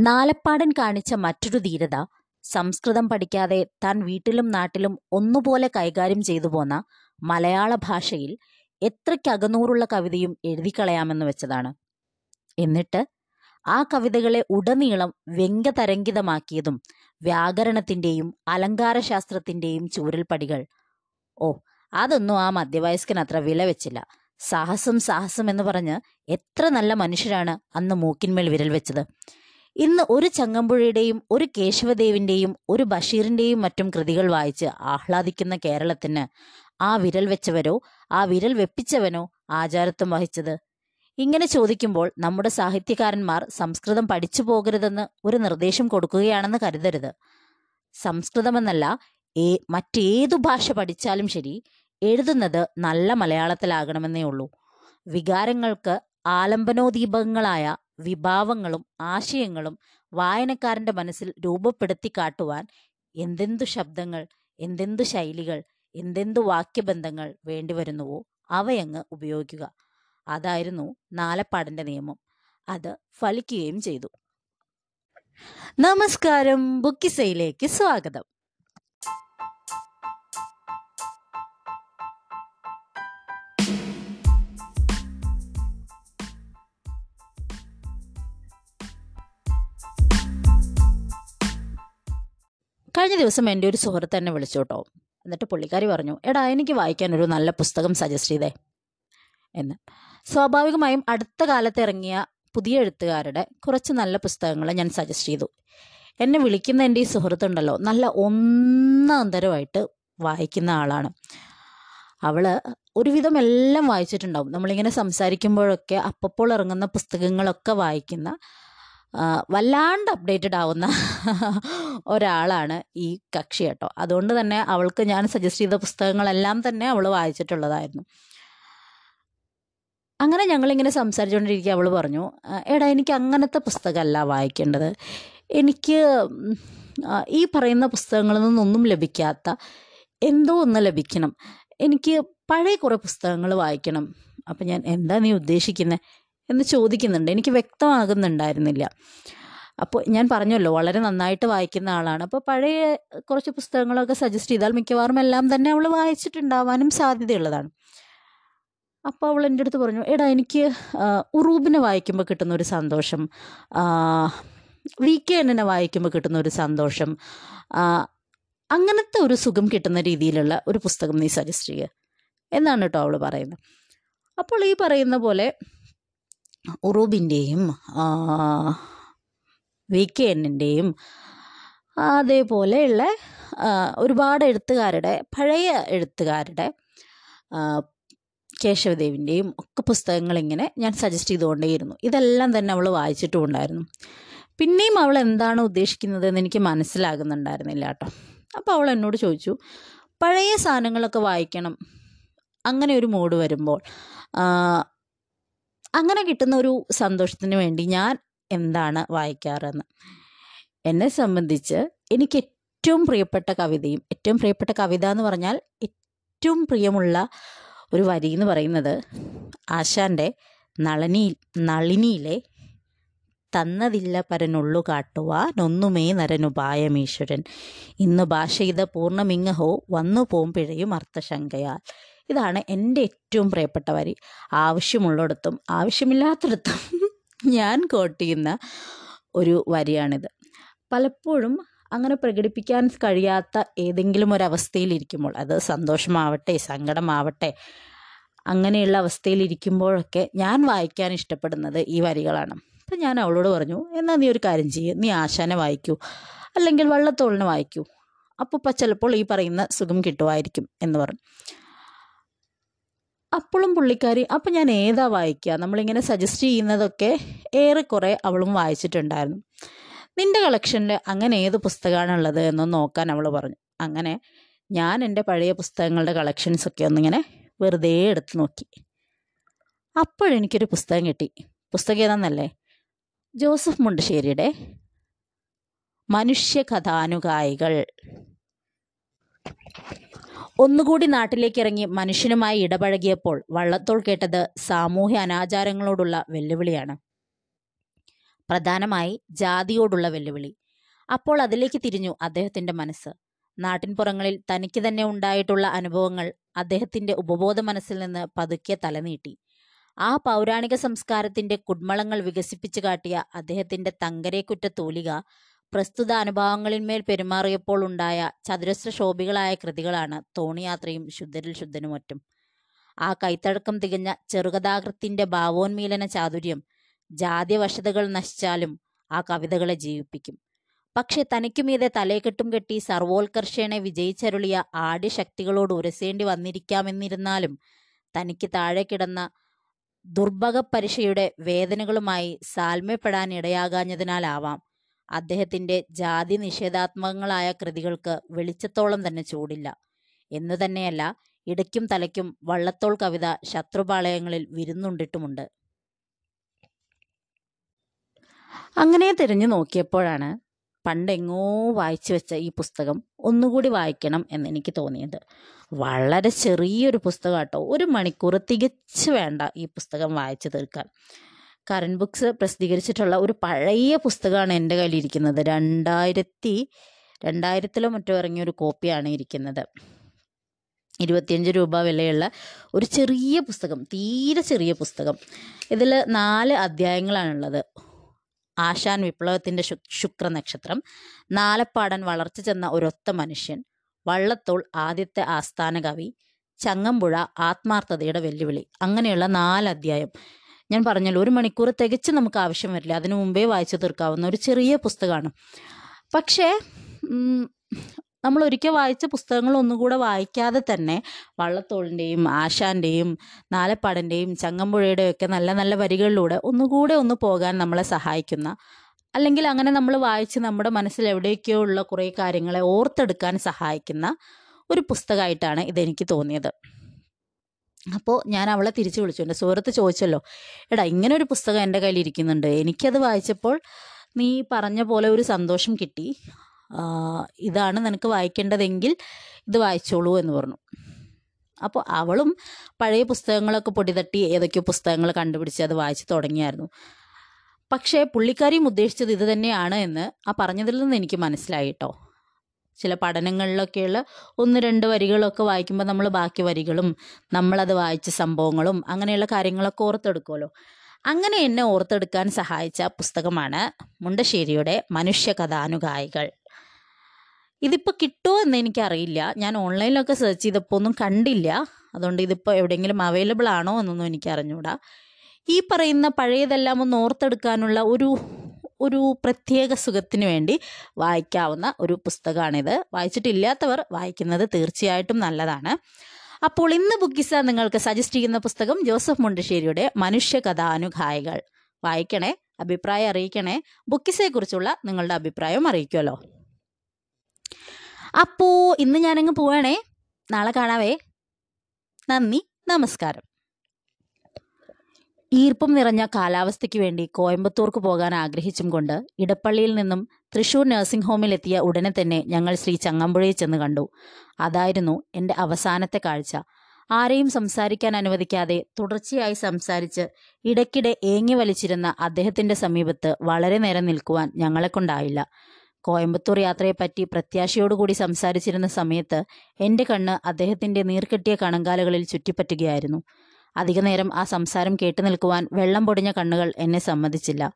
നാലപ്പാടൻ കാണിച്ച മറ്റൊരു ധീരത സംസ്കൃതം പഠിക്കാതെ താൻ വീട്ടിലും നാട്ടിലും ഒന്നുപോലെ കൈകാര്യം ചെയ്തു പോന്ന മലയാള ഭാഷയിൽ എത്രയ്ക്കകന്നൂറുള്ള കവിതയും എഴുതിക്കളയാമെന്ന് വെച്ചതാണ്. എന്നിട്ട് ആ കവിതകളെ ഉടനീളം വ്യംഗ്യതരംഗിതമാക്കിയതും വ്യാകരണത്തിന്റെയും അലങ്കാരശാസ്ത്രത്തിന്റെയും ചൂരൽപ്പടികൾ. ഓ അതൊന്നും ആ മധ്യവയസ്കൻ അത്ര വില വെച്ചില്ല. സാഹസം സാഹസം എന്ന് പറഞ്ഞ് എത്ര നല്ല മനുഷ്യരാണ് അന്ന് മൂക്കിന്മേൽ വിരൽ വെച്ചത്. ഇന്ന് ഒരു ചങ്ങമ്പുഴയുടെയും ഒരു കേശവദേവിന്റെയും ഒരു ബഷീറിന്റെയും മറ്റും കൃതികൾ വായിച്ച് ആഹ്ലാദിക്കുന്ന കേരളത്തിന് ആ വിരൽ വെച്ചവരോ ആ വിരൽ വെപ്പിച്ചവനോ ആചാരത്വം വഹിച്ചത്? ഇങ്ങനെ ചോദിക്കുമ്പോൾ നമ്മുടെ സാഹിത്യകാരന്മാർ സംസ്കൃതം പഠിച്ചു പോകരുതെന്ന് ഒരു നിർദ്ദേശം കൊടുക്കുകയാണെന്ന് കരുതരുത്. സംസ്കൃതമെന്നല്ല ഏ മറ്റേതു ഭാഷ പഠിച്ചാലും ശരി എഴുതുന്നത് നല്ല മലയാളത്തിലാകണമെന്നേ ഉള്ളൂ. വികാരങ്ങൾക്ക് ആലംബനോദീപകങ്ങളായ വിഭാവങ്ങളും ആശയങ്ങളും വായനക്കാരന്റെ മനസ്സിൽ രൂപപ്പെടുത്തി കാട്ടുവാൻ എന്തെന്തു ശബ്ദങ്ങൾ എന്തെന്തു ശൈലികൾ എന്തെന്തു വാക്യബന്ധങ്ങൾ വേണ്ടിവരുന്നുവോ അവയങ്ങ് ഉപയോഗിക്കുക. അതായിരുന്നു നാലപ്പാടിന്റെ നിയമം. അത് ഫലിക്കുകയും ചെയ്തു. നമസ്കാരം. ബുക്കിസയിലേക്ക് സ്വാഗതം. കഴിഞ്ഞ ദിവസം എന്റെ ഒരു സുഹൃത്ത് എന്നെ വിളിച്ചു കേട്ടോ. എന്നിട്ട് പുള്ളിക്കാരി പറഞ്ഞു എടാ എനിക്ക് വായിക്കാൻ ഒരു നല്ല പുസ്തകം സജസ്റ്റ് ചെയ്തേ. എന്ന്. സ്വാഭാവികമായും അടുത്ത കാലത്ത് ഇറങ്ങിയ പുതിയ എഴുത്തുകാരുടെ കുറച്ച് നല്ല പുസ്തകങ്ങൾ ഞാൻ സജസ്റ്റ് ചെയ്തു. എന്നെ വിളിക്കുന്ന എന്റെ ഈ സുഹൃത്തുണ്ടല്ലോ നല്ല ഒന്നാന്തരമായിട്ട് വായിക്കുന്ന ആളാണ്. അവൾ ഒരുവിധം എല്ലാം വായിച്ചിട്ടുണ്ടാവും. നമ്മളിങ്ങനെ സംസാരിക്കുമ്പോഴൊക്കെ അപ്പപ്പോൾ ഇറങ്ങുന്ന പുസ്തകങ്ങളൊക്കെ വായിക്കുന്ന വല്ലാണ്ട് അപ്ഡേറ്റഡ് ആവുന്ന ഒരാളാണ് ഈ കക്ഷി കേട്ടോ. അതുകൊണ്ട് തന്നെ അവൾക്ക് ഞാൻ സജസ്റ്റ് ചെയ്ത പുസ്തകങ്ങളെല്ലാം തന്നെ അവൾ വായിച്ചിട്ടുള്ളതായിരുന്നു. അങ്ങനെ ഞങ്ങളിങ്ങനെ സംസാരിച്ചുകൊണ്ടിരിക്കുക അവൾ പറഞ്ഞു "ആ, എടാ എനിക്ക് അങ്ങനത്തെ പുസ്തകമല്ല വായിക്കേണ്ടത്. എനിക്ക് ഈ പറയുന്ന പുസ്തകങ്ങളിൽ നിന്നൊന്നും ലഭിക്കാത്ത എന്തോ ഒന്ന് ലഭിക്കണം. എനിക്ക് പഴയ കുറേ പുസ്തകങ്ങൾ വായിക്കണം. അപ്പം ഞാൻ എന്താ നീ ഉദ്ദേശിക്കുന്നത് എന്ന് ചോദിക്കുന്നുണ്ട്. എനിക്ക് വ്യക്തമാകുന്നുണ്ടായിരുന്നില്ല. അപ്പോൾ ഞാൻ പറഞ്ഞല്ലോ വളരെ നന്നായിട്ട് വായിക്കുന്ന ആളാണ്. അപ്പോൾ പഴയ കുറച്ച് പുസ്തകങ്ങളൊക്കെ സജസ്റ്റ് ചെയ്താൽ മിക്കവാറും എല്ലാം തന്നെ അവൾ വായിച്ചിട്ടുണ്ടാവാനും സാധ്യതയുള്ളതാണ്. അപ്പോൾ അവൾ എന്റെ അടുത്ത് പറഞ്ഞു എടാ എനിക്ക് ഉറൂബിനെ വായിക്കുമ്പോൾ കിട്ടുന്ന ഒരു സന്തോഷം വി കെ എന്നെ വായിക്കുമ്പോൾ കിട്ടുന്ന ഒരു സന്തോഷം അങ്ങനത്തെ ഒരു സുഖം കിട്ടുന്ന രീതിയിലുള്ള ഒരു പുസ്തകം നീ സജസ്റ്റ് ചെയ്യുക എന്നാണ് കേട്ടോ അവൾ പറയുന്നത്. അപ്പോൾ ഈ പറയുന്ന പോലെ ഉറൂബിന്റെയും വി കെ എന്നിന്റെയും അതേപോലെയുള്ള ഒരുപാട് എഴുത്തുകാരുടെ പഴയ എഴുത്തുകാരുടെ കേശവദേവിന്റെയും ഒക്കെ പുസ്തകങ്ങൾ ഇങ്ങനെ ഞാൻ സജസ്റ്റ് ചെയ്തുകൊണ്ടേയിരുന്നു. ഇതെല്ലാം തന്നെ അവൾ വായിച്ചിട്ടും ഉണ്ടായിരുന്നു പിന്നെയും അവൾ എന്താണ് ഉദ്ദേശിക്കുന്നത് എന്ന് എനിക്ക് മനസ്സിലാകുന്നുണ്ടായിരുന്നില്ല കേട്ടോ. അപ്പോൾ അവൾ എന്നോട് ചോദിച്ചു പഴയ സാധനങ്ങളൊക്കെ വായിക്കണം. അങ്ങനെ ഒരു മൂഡ് വരുമ്പോൾ അങ്ങനെ കിട്ടുന്ന ഒരു സന്തോഷത്തിന് വേണ്ടി ഞാൻ എന്താണ് വായിക്കാറെന്ന്. എന്നെ സംബന്ധിച്ച് എനിക്ക് ഏറ്റവും പ്രിയപ്പെട്ട കവിതയും ഏറ്റവും പ്രിയപ്പെട്ട കവിത എന്ന് പറഞ്ഞാൽ ഏറ്റവും പ്രിയമുള്ള ഒരു വരി എന്ന് പറയുന്നത് ആശാന്റെ നളനി നളിനിയിലെ തന്നതില്ല പരനുള്ളു കാട്ടുവാൻ ഒന്നുമേ നരനുപായമീശ്വരൻ ഇന്ന് ഭാഷയിത പൂർണമിങ്ങഹോ വന്നു പോം പിഴയും അർത്ഥശങ്കയാൽ. ഇതാണ് എന്റെ ഏറ്റവും പ്രിയപ്പെട്ട വരി. ആവശ്യമുള്ളിടത്തും ആവശ്യമില്ലാത്തിടത്തും ഞാൻ കോട്ട് ചെയ്യുന്ന ഒരു വരിയാണിത്. പലപ്പോഴും അങ്ങനെ പ്രകടിപ്പിക്കാൻ കഴിയാത്ത ഏതെങ്കിലും ഒരു അവസ്ഥയിലിരിക്കുമ്പോൾ അത് സന്തോഷമാവട്ടെ സങ്കടമാവട്ടെ അങ്ങനെയുള്ള അവസ്ഥയിലിരിക്കുമ്പോഴൊക്കെ ഞാൻ വായിക്കാൻ ഇഷ്ടപ്പെടുന്നത് ഈ വരികളാണ്. അപ്പം ഞാൻ അവളോട് പറഞ്ഞു എന്നാൽ നീ ഒരു കാര്യം ചെയ്യ്. നീ ആശാനെ വായിക്കൂ. അല്ലെങ്കിൽ വള്ളത്തോളിനെ വായിക്കൂ. അപ്പോൾ ചിലപ്പോൾ ഈ പറയുന്ന സുഖം കിട്ടുമായിരിക്കും എന്ന് പറഞ്ഞു. അപ്പോഴും പുള്ളിക്കാരി അപ്പം ഞാൻ ഏതാ വായിക്കുക നമ്മളിങ്ങനെ സജസ്റ്റ് ചെയ്യുന്നതൊക്കെ ഏറെക്കുറെ അവളും വായിച്ചിട്ടുണ്ടായിരുന്നു. നിന്റെ കളക്ഷനിൽ അങ്ങനെ ഏത് പുസ്തകമാണുള്ളത് എന്ന് നോക്കാൻ അവൾ പറഞ്ഞു. അങ്ങനെ ഞാൻ എന്റെ പഴയ പുസ്തകങ്ങളുടെ കളക്ഷൻസ് ഒക്കെ ഒന്നിങ്ങനെ വെറുതെ എടുത്ത് നോക്കി. അപ്പോഴെനിക്കൊരു പുസ്തകം കിട്ടി. പുസ്തകം ഏതാന്നല്ലേ? ജോസഫ് മുണ്ടശ്ശേരിയുടെ മനുഷ്യകഥാനുകായികൾ. ഒന്നുകൂടി നാട്ടിലേക്കിറങ്ങി മനുഷ്യനുമായി ഇടപഴകിയപ്പോൾ വള്ളത്തോൾ കേട്ടത് സാമൂഹ്യ അനാചാരങ്ങളോടുള്ള വെല്ലുവിളിയാണ്. പ്രധാനമായി ജാതിയോടുള്ള വെല്ലുവിളി. അപ്പോൾ അതിലേക്ക് തിരിഞ്ഞു അദ്ദേഹത്തിന്റെ മനസ്സ്. നാട്ടിൻപുറങ്ങളിൽ തനിക്ക് തന്നെ ഉണ്ടായിട്ടുള്ള അനുഭവങ്ങൾ അദ്ദേഹത്തിന്റെ ഉപബോധ മനസ്സിൽ നിന്ന് പതുക്കെ തലനീട്ടി. ആ പൗരാണിക സംസ്കാരത്തിന്റെ കുഡ്മളങ്ങൾ വികസിപ്പിച്ചു കാട്ടിയ അദ്ദേഹത്തിന്റെ തങ്കരേക്കുറ്റ തൂലിക പ്രസ്തുത അനുഭവങ്ങളിന്മേൽ പെരുമാറിയപ്പോൾ ഉണ്ടായ ചതുരശ്ര ശോഭികളായ കൃതികളാണ് തോണിയാത്രയും ശുദ്ധരിൽ ശുദ്ധനും മറ്റും. ആ കൈത്തടക്കം തികഞ്ഞ ചെറുകഥാകൃത്തിന്റെ ഭാവോന്മീലന ചാതുര്യം ജാതിവശതകൾ നശിച്ചാലും ആ കവിതകളെ ജീവിപ്പിക്കും. പക്ഷെ തനിക്കുമീതെ തലേക്കെട്ടും കെട്ടി സർവോത്കർഷേണെ വിജയിച്ചരുളിയ ആടിശക്തികളോട് ശക്തികളോട് ഉരസേണ്ടി വന്നിരിക്കാമെന്നിരുന്നാലും തനിക്ക് താഴെ കിടന്ന ദുർഭഗപരിഷയുടെ വേദനകളുമായി സാൽമ്യപ്പെടാൻ ഇടയാകാഞ്ഞതിനാലാവാം അദ്ദേഹത്തിന്റെ ജാതി നിഷേധാത്മകങ്ങളായ കൃതികൾക്ക് വെളിച്ചത്തോളം തന്നെ ചൂടില്ല. എന്നു തന്നെയല്ല ഇടയ്ക്കും തലയ്ക്കും വള്ളത്തോൾ കവിത ശത്രുപാളയങ്ങളിൽ വിരുന്നുണ്ടിട്ടുമുണ്ട്. അങ്ങനെ തിരഞ്ഞു നോക്കിയപ്പോഴാണ് പണ്ടെങ്ങോ വായിച്ചു വെച്ച ഈ പുസ്തകം ഒന്നുകൂടി വായിക്കണം എന്നെനിക്ക് തോന്നിയത്. വളരെ ചെറിയൊരു പുസ്തകം കേട്ടോ ഒരു മണിക്കൂർ തികച്ചു വേണ്ട ഈ പുസ്തകം വായിച്ചു തീർക്കാൻ. കറൻ ബുക്സ് പ്രസിദ്ധീകരിച്ചിട്ടുള്ള ഒരു പഴയ പുസ്തകമാണ് എന്റെ കയ്യിൽ കയ്യിലിരിക്കുന്നത്. രണ്ടായിരത്തി രണ്ടായിരത്തിലോ മറ്റോ ഇറങ്ങിയ ഒരു കോപ്പിയാണ് ഇരിക്കുന്നത്. ഇരുപത്തിയഞ്ച് രൂപ വിലയുള്ള ഒരു ചെറിയ പുസ്തകം തീരെ ചെറിയ പുസ്തകം. ഇതിൽ നാല് അധ്യായങ്ങളാണുള്ളത്. ആശാൻ വിപ്ലവത്തിന്റെ ശുക്ര നക്ഷത്രം നാലപ്പാടൻ വളർച്ച ചെന്ന ഒരൊത്ത മനുഷ്യൻ വള്ളത്തോൾ ആദ്യത്തെ ആസ്ഥാന കവി ചങ്ങമ്പുഴ ആത്മാർത്ഥതയുടെ വെല്ലുവിളി അങ്ങനെയുള്ള നാല് അധ്യായം. ഞാൻ പറഞ്ഞല്ലോ ഒരു മണിക്കൂർ തികച്ച് നമുക്ക് ആവശ്യം വരില്ല. അതിനു മുമ്പേ വായിച്ചു തീർക്കാവുന്ന ഒരു ചെറിയ പുസ്തകമാണ്. പക്ഷേ നമ്മൾ ഒരിക്കൽ വായിച്ച പുസ്തകങ്ങൾ ഒന്നുകൂടെ വായിക്കാതെ തന്നെ വള്ളത്തോളിന്റെയും ആശാന്റെയും നാലപ്പാടന്റെയും ചങ്ങമ്പുഴയുടെയും ഒക്കെ നല്ല നല്ല വരികളിലൂടെ ഒന്നുകൂടെ ഒന്ന് പോകാൻ നമ്മളെ സഹായിക്കുന്ന അല്ലെങ്കിൽ അങ്ങനെ നമ്മൾ വായിച്ച് നമ്മുടെ മനസ്സിൽ എവിടെയൊക്കെയോ ഉള്ള കുറേ കാര്യങ്ങളെ ഓർത്തെടുക്കാൻ സഹായിക്കുന്ന ഒരു പുസ്തകമായിട്ടാണ് ഇതെനിക്ക് തോന്നിയത്. അപ്പോൾ ഞാൻ അവളെ തിരിച്ചു വിളിച്ചു. എന്റെ സുഹൃത്ത് ചോദിച്ചല്ലോ എടാ ഇങ്ങനെ ഒരു പുസ്തകം എന്റെ കയ്യിൽ ഇരിക്കുന്നുണ്ട്. എനിക്കത് വായിച്ചപ്പോൾ നീ പറഞ്ഞ പോലെ ഒരു സന്തോഷം കിട്ടി. ഇതാണ് നിനക്ക് വായിക്കേണ്ടതെങ്കിൽ ഇത് വായിച്ചോളൂ എന്ന് പറഞ്ഞു. അപ്പോൾ അവളും പഴയ പുസ്തകങ്ങളൊക്കെ പൊടിതട്ടി ഏതൊക്കെയോ പുസ്തകങ്ങൾ കണ്ടുപിടിച്ച് അത് വായിച്ചു തുടങ്ങിയായിരുന്നു. പക്ഷേ പുള്ളിക്കാരിയും ഉദ്ദേശിച്ചത് ഇത് തന്നെയാണ് എന്ന് ആ പറഞ്ഞതിൽ നിന്ന് എനിക്ക് മനസ്സിലായി കേട്ടോ ചില പഠനങ്ങളിലൊക്കെയുള്ള ഒന്ന് രണ്ട് വരികളൊക്കെ വായിക്കുമ്പോൾ നമ്മൾ ബാക്കി വരികളും നമ്മളത് വായിച്ച സംഭവങ്ങളും അങ്ങനെയുള്ള കാര്യങ്ങളൊക്കെ ഓർത്തെടുക്കുമല്ലോ അങ്ങനെ എന്നെ ഓർത്തെടുക്കാൻ സഹായിച്ച പുസ്തകമാണ് മുണ്ടശ്ശേരിയുടെ മനുഷ്യകഥാനുഗായികൾ. ഇതിപ്പോൾ കിട്ടുമോ എന്ന് എനിക്കറിയില്ല. ഞാൻ ഓൺലൈനിലൊക്കെ സെർച്ച് ചെയ്തപ്പോൾ ഒന്നും കണ്ടില്ല. അതുകൊണ്ട് ഇതിപ്പോൾ എവിടെയെങ്കിലും അവൈലബിൾ ആണോ എന്നൊന്നും എനിക്ക് അറിഞ്ഞൂടാ ഈ പറയുന്ന പഴയതെല്ലാം ഒന്ന് ഓർത്തെടുക്കാനുള്ള ഒരു ഒരു പ്രത്യേക സുഖത്തിന് വേണ്ടി വായിക്കാവുന്ന ഒരു പുസ്തകമാണിത്. വായിച്ചിട്ടില്ലാത്തവർ വായിക്കുന്നത് തീർച്ചയായിട്ടും നല്ലതാണ്. അപ്പോൾ ഇന്ന് ബുക്കിസ നിങ്ങൾക്ക് സജസ്റ്റ് ചെയ്യുന്ന പുസ്തകം ജോസഫ് മുണ്ടശ്ശേരിയുടെ മനുഷ്യ മനുഷ്യകഥാനുഗായികൾ വായിക്കണേ അഭിപ്രായം അറിയിക്കണേ ബുക്കിസയെക്കുറിച്ചുള്ള നിങ്ങളുടെ അഭിപ്രായം അറിയിക്കുമല്ലോ അപ്പോൾ ഇന്ന് ഞാനങ്ങ് പോവാണേ. നാളെ കാണാവേ. നന്ദി നമസ്കാരം. ഈർപ്പം നിറഞ്ഞ കാലാവസ്ഥയ്ക്ക് വേണ്ടി കോയമ്പത്തൂർക്ക് പോകാൻ ആഗ്രഹിച്ചും കൊണ്ട് ഇടപ്പള്ളിയിൽ നിന്നും തൃശൂർ നഴ്സിംഗ് ഹോമിലെത്തിയ ഉടനെ തന്നെ ഞങ്ങൾ ശ്രീ ചങ്ങമ്പുഴയെ ചെന്ന് കണ്ടു. അതായിരുന്നു എന്റെ അവസാനത്തെ കാഴ്ച. ആരെയും സംസാരിക്കാൻ അനുവദിക്കാതെ തുടർച്ചയായി സംസാരിച്ച് ഇടയ്ക്കിടെ ഏങ്ങി വലിച്ചിരുന്ന അദ്ദേഹത്തിന്റെ സമീപത്ത് വളരെ നേരം നിൽക്കുവാൻ ഞങ്ങളെക്കൊണ്ടായില്ല കോയമ്പത്തൂർ യാത്രയെപ്പറ്റി പ്രത്യാശയോടുകൂടി സംസാരിച്ചിരുന്ന സമയത്ത് എന്റെ കണ്ണ് അദ്ദേഹത്തിന്റെ നീർക്കെട്ടിയ കണങ്കാലുകളിൽ ചുറ്റിപ്പറ്റുകയായിരുന്നു. അധികനേരം ആ സംസാരം കേട്ടു നിൽക്കുവാൻ വെള്ളം പൊടിഞ്ഞ കണ്ണുകൾ എന്നെ സമ്മതിച്ചില്ല.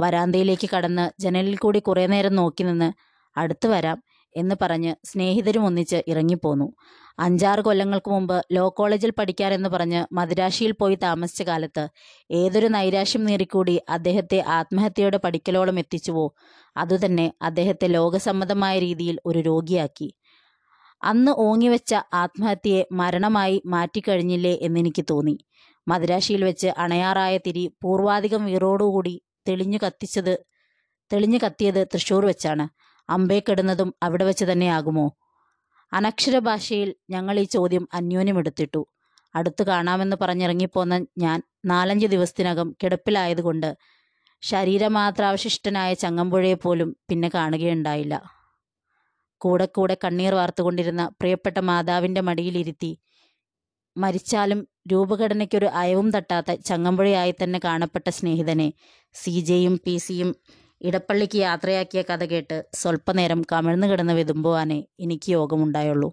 വരാന്തയിലേക്ക് കടന്ന് ജനലിൽ കൂടി കുറേ നേരം നോക്കി നിന്ന് അടുത്തു വരാം എന്ന് പറഞ്ഞ് സ്നേഹിതരും ഒന്നിച്ച് ഇറങ്ങിപ്പോന്നു. അഞ്ചാറ് കൊല്ലങ്ങൾക്ക് മുമ്പ് ലോ കോളേജിൽ പഠിക്കാനെന്ന് പറഞ്ഞ് മദിരാശിയിൽ പോയി താമസിച്ച കാലത്ത് ഏതൊരു നൈരാശ്യം നേറിക്കൂടി അദ്ദേഹത്തെ ആത്മഹത്യയുടെ പഠിക്കലോളം എത്തിച്ചുവോ? അതുതന്നെ അദ്ദേഹത്തെ ലോകസമ്മതമായ രീതിയിൽ ഒരു രോഗിയാക്കി. അന്ന് ഓങ്ങിവെച്ച ആത്മഹത്യയെ മരണമായി മാറ്റിക്കഴിഞ്ഞില്ലേ എന്നെനിക്ക് തോന്നി. മദിരാശിയിൽ വെച്ച് അണയാറായ തിരി പൂർവാധികം വീറോടുകൂടി തെളിഞ്ഞു കത്തിച്ചത് തെളിഞ്ഞു കത്തിയത് തൃശൂർ വെച്ചാണ്. അമ്പേക്കെടുന്നതും അവിടെ വെച്ച് തന്നെയാകുമോ അനക്ഷര ഭാഷയിൽ ഞങ്ങൾ ഈ ചോദ്യം അന്യോന്യം അന്യോന്യമെടുത്തിട്ടു അടുത്തു കാണാമെന്ന് പറഞ്ഞിറങ്ങിപ്പോന്ന ഞാൻ നാലഞ്ച് ദിവസത്തിനകം കിടപ്പിലായതുകൊണ്ട് ശരീരമാത്രാവശിഷ്ടനായ ചങ്ങമ്പുഴയെ പോലും പിന്നെ കാണുകയുണ്ടായില്ല. കൂടെ കൂടെ കണ്ണീർ വാർത്തുകൊണ്ടിരുന്ന പ്രിയപ്പെട്ട മാതാവിന്റെ മടിയിലിരുത്തി. മരിച്ചാലും രൂപഘടനയ്ക്കൊരു അയവും തട്ടാത്ത ചങ്ങമ്പുഴയായി തന്നെ കാണപ്പെട്ട സ്നേഹിതനെ സി ജെയും പി സിയും ഇടപ്പള്ളിക്ക് യാത്രയാക്കിയ കഥ കേട്ട് സ്വല്പനേരം കമിഴ്ന്നു കിടന്ന് വിതുമ്പുവാനേ എനിക്ക് യോഗമുണ്ടായുള്ളൂ.